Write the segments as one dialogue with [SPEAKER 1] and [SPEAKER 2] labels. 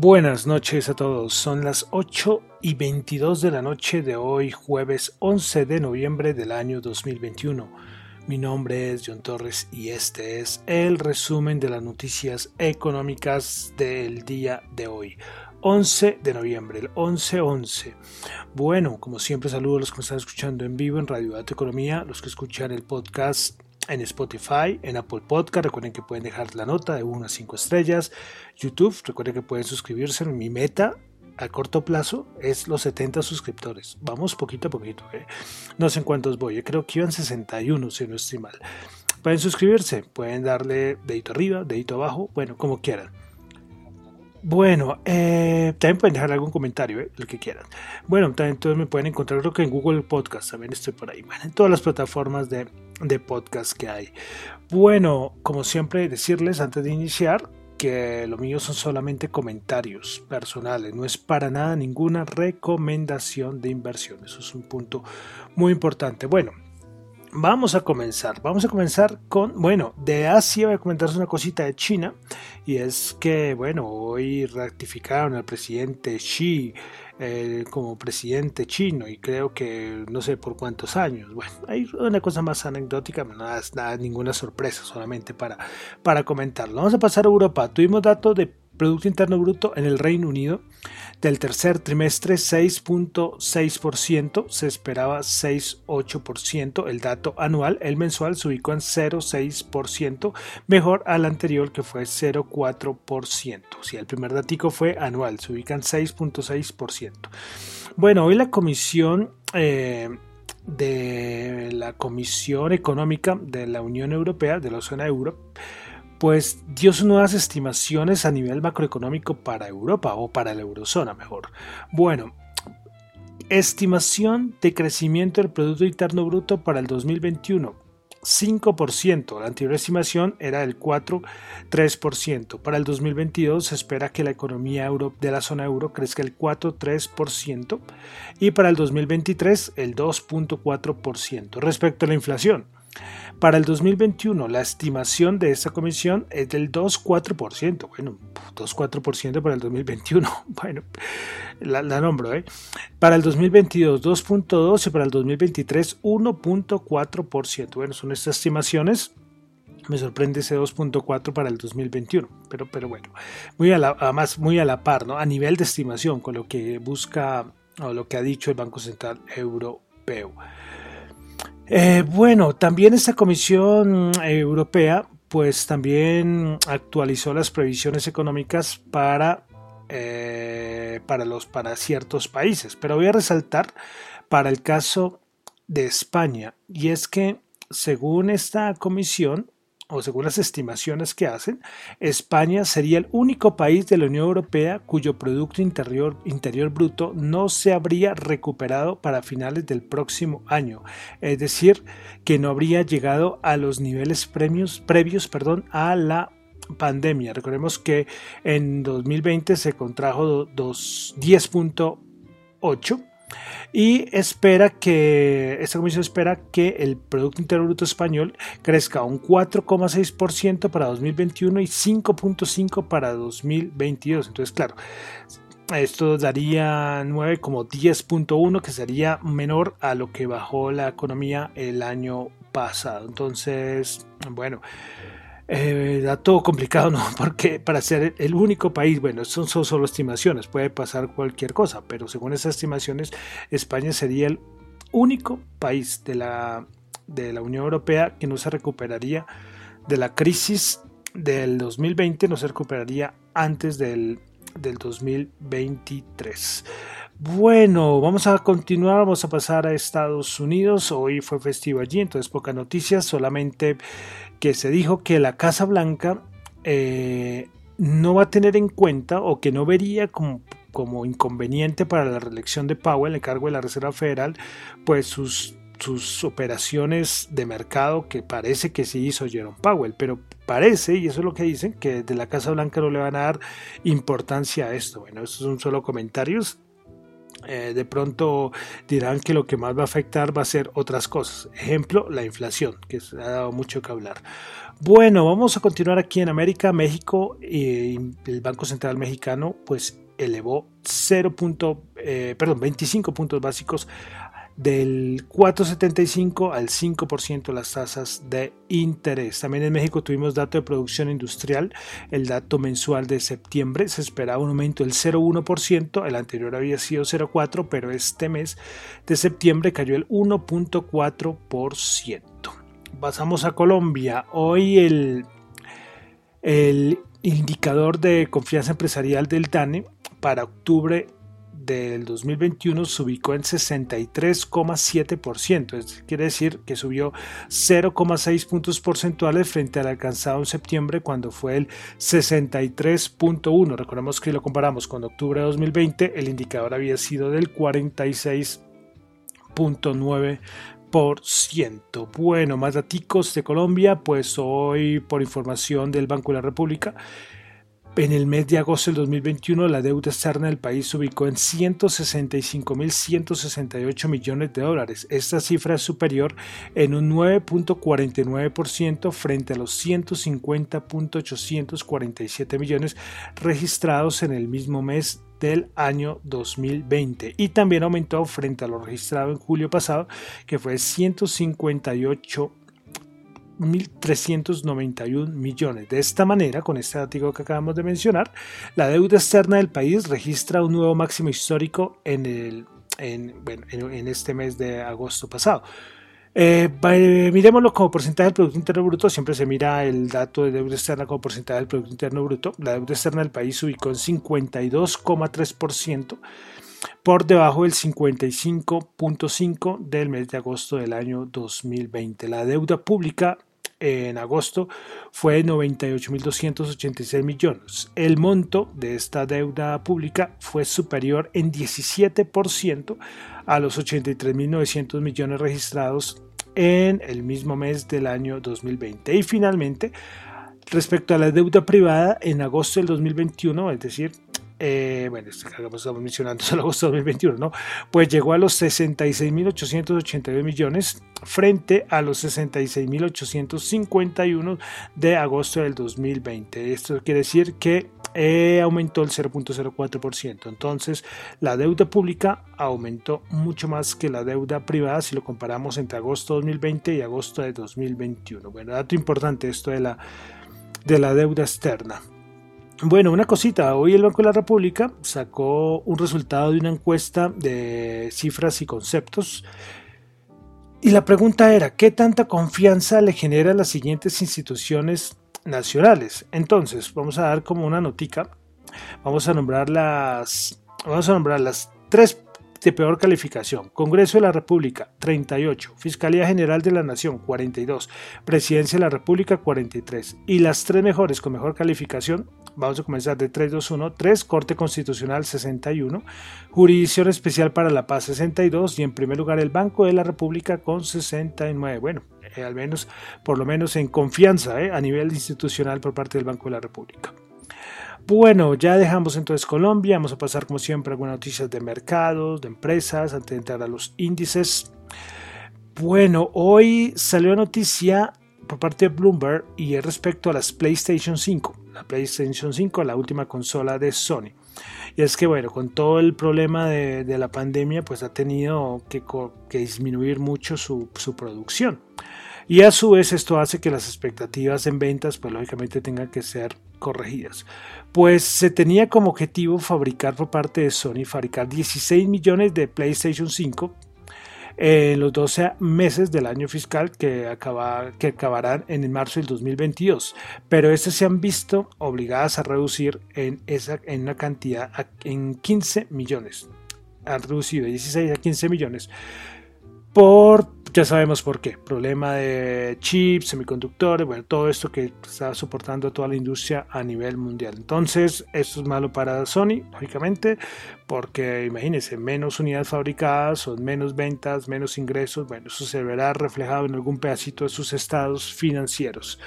[SPEAKER 1] Buenas noches a todos, son las 8 y 22 de la noche de hoy, jueves 11 de noviembre del año 2021. Mi nombre es John Torres y este es el resumen de las noticias económicas del día de hoy. 11 de noviembre, el 11-11. Bueno, como siempre saludo a los que me están escuchando en vivo en Radio Dato Economía, los que escuchan el podcast en Spotify, en Apple Podcast. Recuerden que pueden dejar la nota de 1 a 5 estrellas. YouTube, recuerden que pueden suscribirse. Mi meta a corto plazo es los 70 suscriptores. Vamos poquito a poquito. ¿eh? No sé en cuántos voy. Yo creo que iban 61, si no estoy mal. Pueden suscribirse, pueden darle dedito arriba, dedito abajo, bueno, como quieran. Bueno, eh, también pueden dejar algún comentario, eh, el que quieran. Bueno, también entonces me pueden encontrar, creo que en Google Podcast también estoy por ahí, en todas las plataformas de, de podcast que hay. Bueno, como siempre, decirles antes de iniciar que lo mío son solamente comentarios personales, no es para nada ninguna recomendación de inversión, eso es un punto muy importante. Bueno, vamos a comenzar. Vamos a comenzar con, bueno, de Asia voy a comentarles una cosita de China y es que, bueno, hoy ratificaron al presidente Xi eh, como presidente chino y creo que no sé por cuántos años. Bueno, hay una cosa más anecdótica, no es nada, ninguna sorpresa, solamente para, para comentarlo. Vamos a pasar a Europa. Tuvimos datos de Producto Interno Bruto en el Reino Unido del tercer trimestre 6.6%, se esperaba 6.8%, el dato anual, el mensual se ubicó en 0.6%, mejor al anterior que fue 0.4%. Si el primer datico fue anual, se ubica en 6.6%. Bueno, hoy la comisión... Eh, de la Comisión Económica de la Unión Europea, de la zona euro, pues dio sus nuevas estimaciones a nivel macroeconómico para Europa o para la eurozona mejor. Bueno, estimación de crecimiento del Producto Interno Bruto para el 2021. 5%, la anterior estimación era del 4,3%. Para el 2022 se espera que la economía de la zona euro crezca el 4,3% y para el 2023 el 2,4%. Respecto a la inflación, para el 2021, la estimación de esta comisión es del 2,4%. Bueno, 2,4% para el 2021. Bueno, la, nombro, ¿eh? Para el 2022, 2,2% y para el 2023, 1,4%. Bueno, son estas estimaciones. Me sorprende ese 2.4 para el 2021, pero, pero bueno, muy a la, además muy a la par, ¿no? A nivel de estimación con lo que busca o lo que ha dicho el Banco Central Europeo. Eh, bueno, también esta Comisión Europea pues también actualizó las previsiones económicas para, eh, para, los, para ciertos países, pero voy a resaltar para el caso de España. Y es que según esta comisión o según las estimaciones que hacen, España sería el único país de la Unión Europea cuyo Producto Interior, Bruto no se habría recuperado para finales del próximo año, es decir, que no habría llegado a los niveles previos a la pandemia. Recordemos que en 2020 se contrajo 10.8 y espera que esta comisión espera que el Producto Interno Bruto español crezca un 4,6% para 2021 y 5,5% para 2022. Entonces, claro, esto daría 9 como 10.1 que sería menor a lo que bajó la economía el año pasado. Entonces, bueno, eh, dato complicado, ¿no? Porque para ser el único país, bueno, son, son solo estimaciones, puede pasar cualquier cosa, pero según esas estimaciones, España sería el único país de la de la Unión Europea que no se recuperaría de la crisis del 2020, no se recuperaría antes del, del 2023. Bueno, vamos a continuar, vamos a pasar a Estados Unidos. Hoy fue festivo allí, entonces pocas noticias, solamente que se dijo que la Casa Blanca eh, no va a tener en cuenta o que no vería como, inconveniente para la reelección de Powell, el cargo de la Reserva Federal, pues sus sus operaciones de mercado que parece que sí hizo Jerome Powell, pero parece, y eso es lo que dicen, que de la Casa Blanca no le van a dar importancia a esto. Bueno, estos son solo comentarios. Eh, de pronto dirán que lo que más va a afectar va a ser otras cosas. Ejemplo, la inflación, que se ha dado mucho que hablar. Bueno, vamos a continuar aquí en América, México, y el Banco Central Mexicano pues elevó 0. Eh, perdón, 25 puntos básicos del 4,75 al 5% las tasas de interés. También en México tuvimos dato de producción industrial, el dato mensual de septiembre se esperaba un aumento del 0,1%, el anterior había sido 0,4%, pero este mes de septiembre cayó el 1,4%. Pasamos a Colombia. Hoy el, el indicador de confianza empresarial del DANE para octubre del 2021 se ubicó en 63,7%, es, quiere decir que subió 0,6 puntos porcentuales frente al alcanzado en septiembre cuando fue el 63.1. Recordemos que lo comparamos con octubre de 2020, el indicador había sido del 46.9%. Bueno, más datos de Colombia, pues hoy por información del Banco de la República, en el mes de agosto del 2021, la deuda externa del país se ubicó en 165.168 millones de dólares. Esta cifra es superior en un 9.49% frente a los 150.847 millones registrados en el mismo mes del año 2020 y también aumentó frente a lo registrado en julio pasado que fue 158 1.391 millones. De esta manera, con este dato que acabamos de mencionar, la deuda externa del país registra un nuevo máximo histórico en, el, en, este mes de agosto pasado. Eh, miremoslo como porcentaje del Producto Interno Bruto, siempre se mira el dato de deuda externa como porcentaje del Producto Interno Bruto. La deuda externa del país se ubicó en 52,3%, por debajo del 55.5% del mes de agosto del año 2020. La deuda pública en agosto fue 98.286 millones. El monto de esta deuda pública fue superior en 17% a los 83.900 millones registrados en el mismo mes del año 2020. Y finalmente, respecto a la deuda privada, en agosto del 2021, es decir, eh, bueno, estamos mencionando solo agosto de 2021, ¿no? Pues llegó a los 66.882 millones frente a los 66.851 de agosto del 2020. Esto quiere decir que eh, aumentó el 0.04%. Entonces, la deuda pública aumentó mucho más que la deuda privada si lo comparamos entre agosto de 2020 y agosto de 2021. Bueno, dato importante esto de la deuda externa. Bueno, una cosita, hoy el Banco de la República sacó un resultado de una encuesta de cifras y conceptos y la pregunta era, ¿qué tanta confianza le genera a las siguientes instituciones nacionales? Entonces, vamos a dar como una notica, vamos a nombrar las, vamos a nombrar las tres de peor calificación. Congreso de la República, 38. Fiscalía General de la Nación, 42. Presidencia de la República, 43. Y las tres mejores con mejor calificación, vamos a comenzar de 3, 2, 1, 3. Corte Constitucional, 61. Jurisdicción Especial para la Paz, 62. Y en primer lugar, el Banco de la República, con 69. Bueno, eh, al menos, por lo menos en confianza eh, a nivel institucional por parte del Banco de la República. Bueno, ya dejamos entonces Colombia, vamos a pasar como siempre algunas noticias de mercados, de empresas, antes de entrar a los índices. Bueno, hoy salió noticia por parte de Bloomberg y es respecto a las PlayStation 5. La PlayStation 5, la última consola de Sony. Y es que, bueno, con todo el problema de, la pandemia, pues ha tenido que, disminuir mucho su, su, producción. Y a su vez esto hace que las expectativas en ventas, pues lógicamente tengan que ser corregidas. Pues se tenía como objetivo fabricar por parte de Sony, fabricar 16 millones de PlayStation 5 en los 12 meses del año fiscal que, acaba, que acabarán en marzo del 2022, pero estas se han visto obligadas a reducir en, esa, en una cantidad en 15 millones. Han reducido de 16 a 15 millones por ya sabemos por qué. Problema de chips, semiconductores, bueno, todo esto que está soportando toda la industria a nivel mundial. Entonces, esto es malo para Sony, lógicamente, porque imagínense, menos unidades fabricadas, son menos ventas, menos ingresos. Bueno, eso se verá reflejado en algún pedacito de sus estados financieros.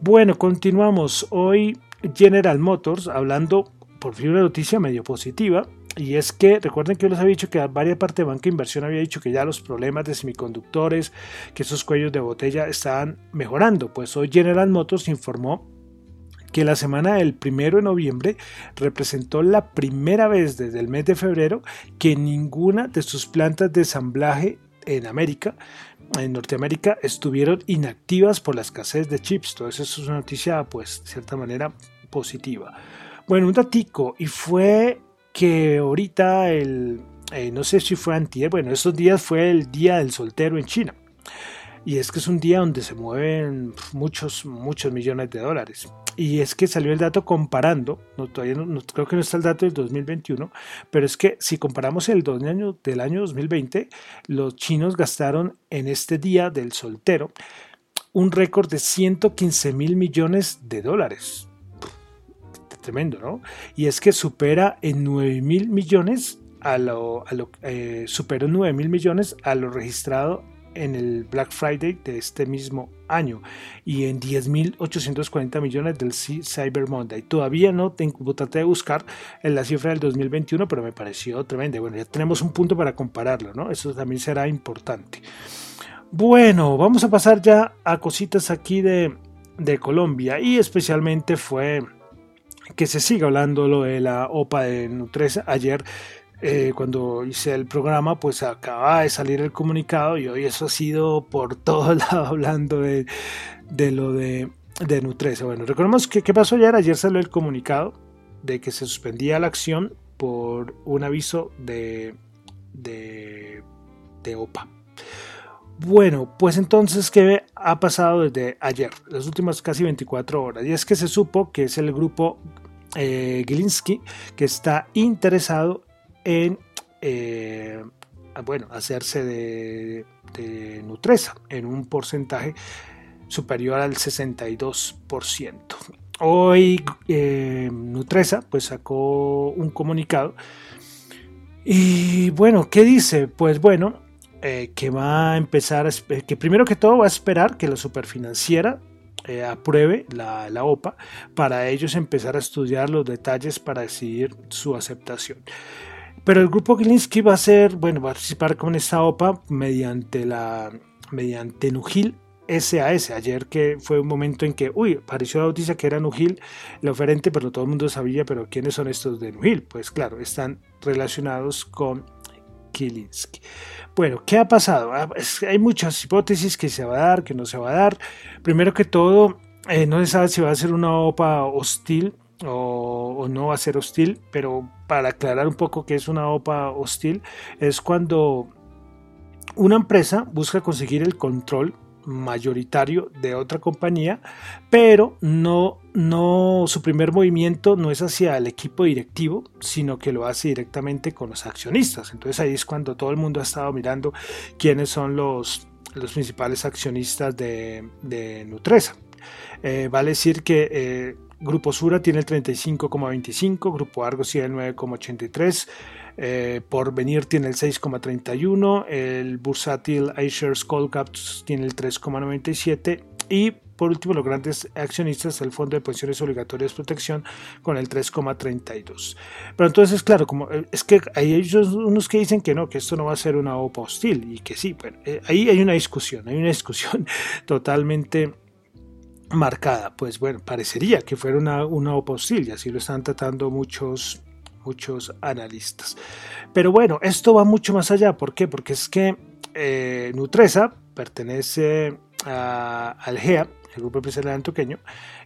[SPEAKER 1] Bueno, continuamos. Hoy General Motors hablando por fin una noticia medio positiva y es que recuerden que yo les había dicho que varias partes de banca inversión había dicho que ya los problemas de semiconductores, que esos cuellos de botella estaban mejorando. Pues hoy General Motors informó que la semana del primero de noviembre representó la primera vez desde el mes de febrero que ninguna de sus plantas de ensamblaje en América, en Norteamérica, estuvieron inactivas por la escasez de chips. Entonces eso es una noticia, pues, de cierta manera positiva. Bueno, un datico, y fue que ahorita el, eh, no sé si fue antier, bueno, estos días fue el día del soltero en China. Y es que es un día donde se mueven muchos, muchos millones de dólares. Y es que salió el dato comparando, no, todavía no, creo que no está el dato del 2021, pero es que si comparamos el año, del año 2020, los chinos gastaron en este día del soltero un récord de 115 mil millones de dólares tremendo, ¿no? Y es que supera en 9 mil millones a lo, a lo eh, superó 9 mil millones a lo registrado en el Black Friday de este mismo año y en 10.840 millones del Cyber Monday. Todavía no tengo, traté de buscar en la cifra del 2021, pero me pareció tremendo. Bueno, ya tenemos un punto para compararlo, ¿no? Eso también será importante. Bueno, vamos a pasar ya a cositas aquí de, de Colombia y especialmente fue que se siga hablando lo de la OPA de Nutresa. Ayer eh, cuando hice el programa, pues acaba de salir el comunicado y hoy eso ha sido por todo lado hablando de, lo de, de, Nutresa. Bueno, recordemos que qué pasó ayer. Ayer salió el comunicado de que se suspendía la acción por un aviso de, de, de OPA. Bueno, pues entonces, ¿qué ha pasado desde ayer? Las últimas casi 24 horas. Y es que se supo que es el grupo eh, que está interesado en eh, bueno, hacerse de, Nutresa en un porcentaje superior al 62%. Hoy eh, Nutresa pues sacó un comunicado y bueno, ¿qué dice? Pues bueno, eh, que va a empezar, que primero que todo va a esperar que la superfinanciera eh, apruebe la, la, OPA para ellos empezar a estudiar los detalles para decidir su aceptación. Pero el grupo Gilinski va a ser, bueno, va a participar con esta OPA mediante la mediante Nugil SAS. Ayer que fue un momento en que, uy, apareció la noticia que era Nugil el oferente, pero todo el mundo sabía, pero ¿quiénes son estos de Nugil? Pues claro, están relacionados con Bueno, ¿qué ha pasado? Ah, hay muchas hipótesis que se va a dar, que no se va a dar. Primero que todo, eh, no se sabe si va a ser una OPA hostil o, o, no va a ser hostil, pero para aclarar un poco qué es una OPA hostil, es cuando una empresa busca conseguir el control mayoritario de otra compañía, pero no, no, su primer movimiento no es hacia el equipo directivo, sino que lo hace directamente con los accionistas. Entonces ahí es cuando todo el mundo ha estado mirando quiénes son los, los principales accionistas de, de Nutresa. Eh, vale decir que eh, Grupo Sura tiene el 35,25, Grupo Argos tiene el 9,83, eh, Porvenir tiene el 6,31, el bursátil iShares Caps tiene el 3,97 y por último los grandes accionistas el Fondo de Pensiones Obligatorias Protección con el 3,32. Pero entonces, claro, como eh, es que hay unos que dicen que no, que esto no va a ser una OPA hostil y que sí, bueno, eh, ahí hay una discusión, hay una discusión totalmente marcada. Pues bueno, parecería que fuera una, una OPA hostil y así lo están tratando muchos muchos analistas. Pero bueno, esto va mucho más allá. ¿Por qué? Porque es que eh, Nutresa pertenece a, al GEA el grupo empresarial antioqueño,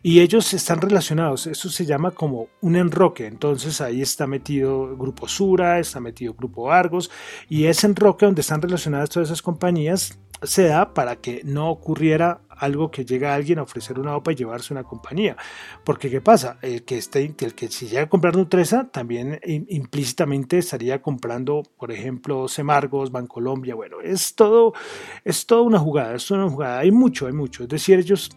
[SPEAKER 1] y ellos están relacionados, eso se llama como un enroque, entonces ahí está metido Grupo Sura, está metido Grupo Argos, y ese enroque donde están relacionadas todas esas compañías se da para que no ocurriera algo que llega alguien a ofrecer una OPA y llevarse una compañía. Porque ¿qué pasa? El que, esté, el que si llega a comprar Nutresa también implícitamente estaría comprando, por ejemplo, Semargos, Bancolombia. Bueno, es todo, es toda una jugada, es una jugada. Hay mucho, hay mucho. Es decir, ellos,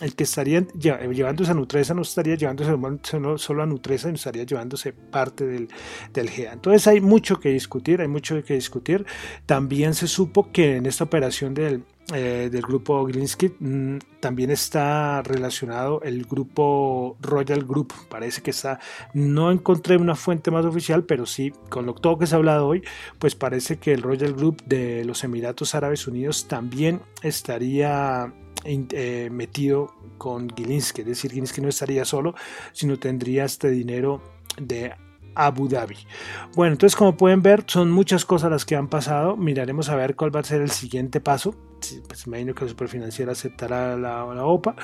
[SPEAKER 1] el que estarían llevándose a Nutresa no estaría llevándose solo a Nutresa, sino estaría llevándose parte del, del GEA. Entonces hay mucho que discutir, hay mucho que discutir. También se supo que en esta operación del, eh, del grupo Glinsky mm, también está relacionado el grupo Royal Group. Parece que está, no encontré una fuente más oficial, pero sí, con lo todo que se ha hablado hoy, pues parece que el Royal Group de los Emiratos Árabes Unidos también estaría eh, metido con Gilinski, es decir, Gilinski no estaría solo, sino tendría este dinero de Abu Dhabi. Bueno, entonces como pueden ver, son muchas cosas las que han pasado. Miraremos a ver cuál va a ser el siguiente paso. Pues imagino que la superfinanciera aceptará la, OPA.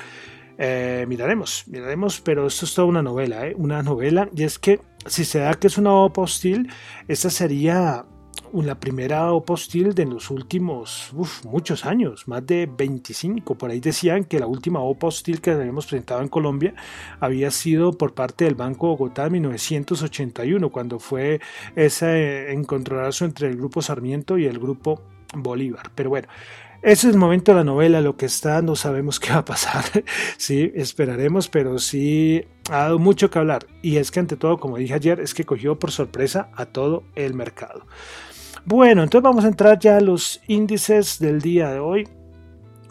[SPEAKER 1] Eh, miraremos, miraremos, pero esto es toda una novela, ¿eh? una novela. Y es que si se da que es una OPA hostil, esta sería la primera OPA hostil de los últimos muchos años, más de 25. Por ahí decían que la última OPA hostil que habíamos presentado en Colombia había sido por parte del Banco Bogotá en 1981, cuando fue ese encontronazo entre el Grupo Sarmiento y el Grupo Bolívar. Pero bueno, ese es el momento de la novela, lo que está, no sabemos qué va a pasar, sí, esperaremos, pero sí ha dado mucho que hablar. Y es que ante todo, como dije ayer, es que cogió por sorpresa a todo el mercado. Bueno, entonces vamos a entrar ya a los índices del día de hoy.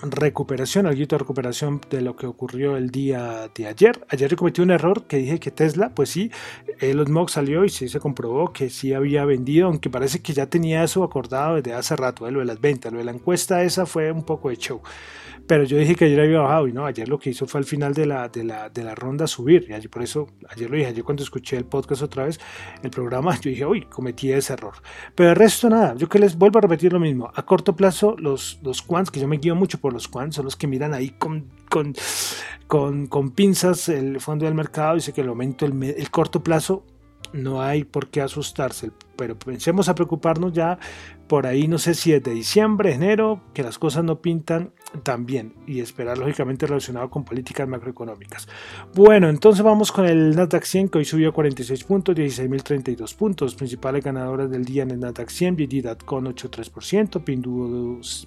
[SPEAKER 1] Recuperación, algo de recuperación de lo que ocurrió el día de ayer. Ayer cometí un error que dije que Tesla, pues sí, Elon Musk salió y sí se comprobó que sí había vendido, aunque parece que ya tenía eso acordado desde hace rato, ¿eh? lo de las ventas, lo de la encuesta esa fue un poco de show. Pero yo dije que ayer había bajado y no, ayer lo que hizo fue al final de la, de la, de la ronda subir. Y por eso, ayer lo dije, ayer cuando escuché el podcast otra vez, el programa, yo dije, uy, cometí ese error. Pero el resto nada, yo que les vuelvo a repetir lo mismo. A corto plazo, los, los quants, que yo me guío mucho por los quants, son los que miran ahí con, con, con, con pinzas el fondo del mercado. Dice que el aumento, el, el corto plazo, no hay por qué asustarse, pero pensemos a preocuparnos ya por ahí, no sé si es de diciembre, enero, que las cosas no pintan también y esperar lógicamente relacionado con políticas macroeconómicas. Bueno, entonces vamos con el Nasdaq 100 que hoy subió 46 puntos, 16.032 puntos. Principales ganadoras del día en el Nasdaq 100, con 8.3%,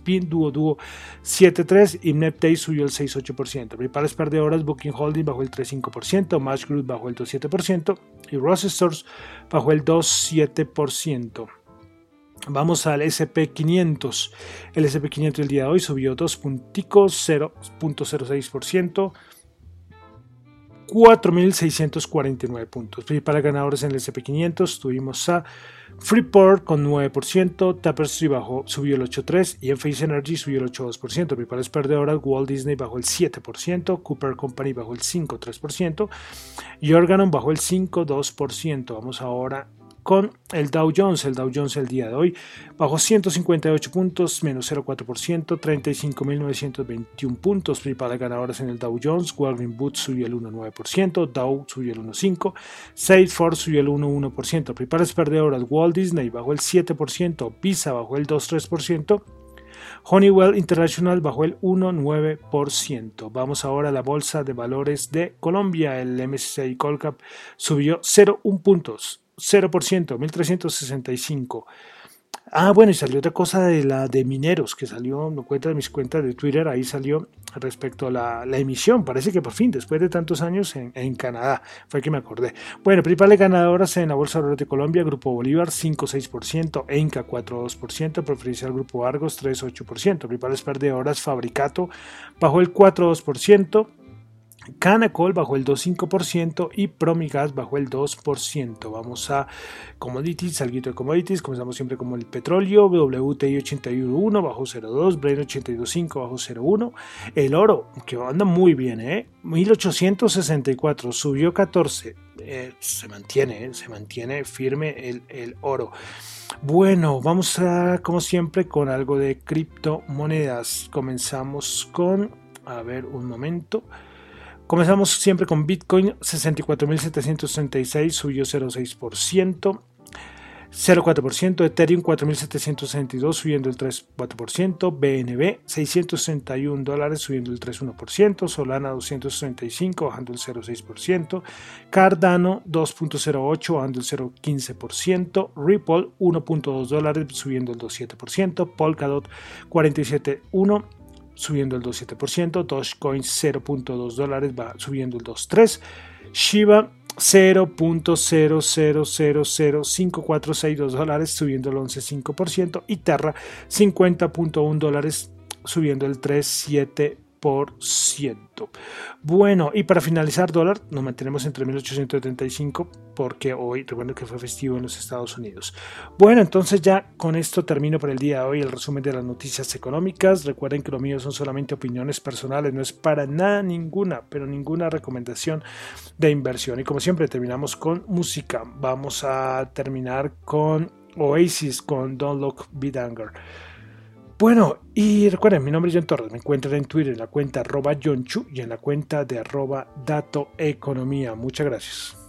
[SPEAKER 1] Pinduoduo 7.3% y Neptay subió el 6.8%. Principales perdedoras, Booking Holding bajó el 3.5%, Match Group bajó el 2.7% y Ross Stores bajó el 2.7%. Vamos al SP500. El SP500 el día de hoy subió 2 punticos, 0.06%. 4.649 puntos. Para ganadores en el SP500 tuvimos a Freeport con 9%, Tapestry bajó, subió el 8.3% y Face Energy subió el 8.2%. Principales perdedoras, Walt Disney bajó el 7%, Cooper Company bajó el 5.3% y Organon bajó el 5.2%. Vamos ahora con el Dow Jones. El Dow Jones el día de hoy bajó 158 puntos, menos 0,4%, 35.921 puntos. Principales ganadoras en el Dow Jones. Walgreens Boots subió el 1,9%, Dow subió el 1,5%, Salesforce subió el 1,1%. Principales perdedoras, Walt Disney bajó el 7%, Visa bajó el 2,3%. Honeywell International bajó el 1,9%. Vamos ahora a la bolsa de valores de Colombia. El MSCI Colcap subió 0,1 puntos, 0%, 1365. Ah, bueno, y salió otra cosa de la de mineros, que salió, no cuenta de mis cuentas de Twitter, ahí salió respecto a la, emisión. Parece que por fin, después de tantos años en, Canadá, fue que me acordé. Bueno, principales ganadoras en la Bolsa de Colombia, Grupo Bolívar 5,6%, ENCA 4,2%, preferencial Grupo Argos 3,8%, principales perdedoras Fabricato bajó el 4,2%, Canacol bajó el 2,5% y Promigas bajó el 2%. Vamos a commodities, algo de commodities, comenzamos siempre como el petróleo, WTI 81.1 bajó 0,2, Brent 82.5 bajó 0,1, el oro, que anda muy bien, ¿eh? 1864, subió 14, eh, se mantiene, ¿eh? se mantiene firme el, el oro. Bueno, vamos a, como siempre, con algo de criptomonedas. Comenzamos con A ver, un momento. Comenzamos siempre con Bitcoin 64.736, subió 0,6%. 0,4%, Ethereum 4.762 subiendo el 3,4%, BNB 661 dólares subiendo el 3,1%, Solana 265 bajando el 0,6%, Cardano 2,08 bajando el 0,15%, Ripple 1,2 dólares subiendo el 2,7%, Polkadot 47,1 subiendo el 2,7%, Dogecoin 0.2 dólares va subiendo el 2,3%, Shiba 0.0000546 dólares subiendo el 11.5% y Terra 50.1 dólares subiendo el 3.7%. Bueno, y para finalizar, dólar, nos mantenemos entre 1875 porque hoy, recuerdo que fue festivo en los Estados Unidos. Bueno, entonces ya con esto termino por el día de hoy el resumen de las noticias económicas. Recuerden que lo mío son solamente opiniones personales, no es para nada ninguna, pero ninguna recomendación de inversión. Y como siempre, terminamos con música. Vamos a terminar con Oasis, con Don't Look Be Anger. Bueno, y recuerden, mi nombre es John Torres, me encuentran en Twitter en la cuenta arroba John Chu y en la cuenta de arroba Dato Economía. Muchas gracias.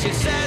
[SPEAKER 2] she said.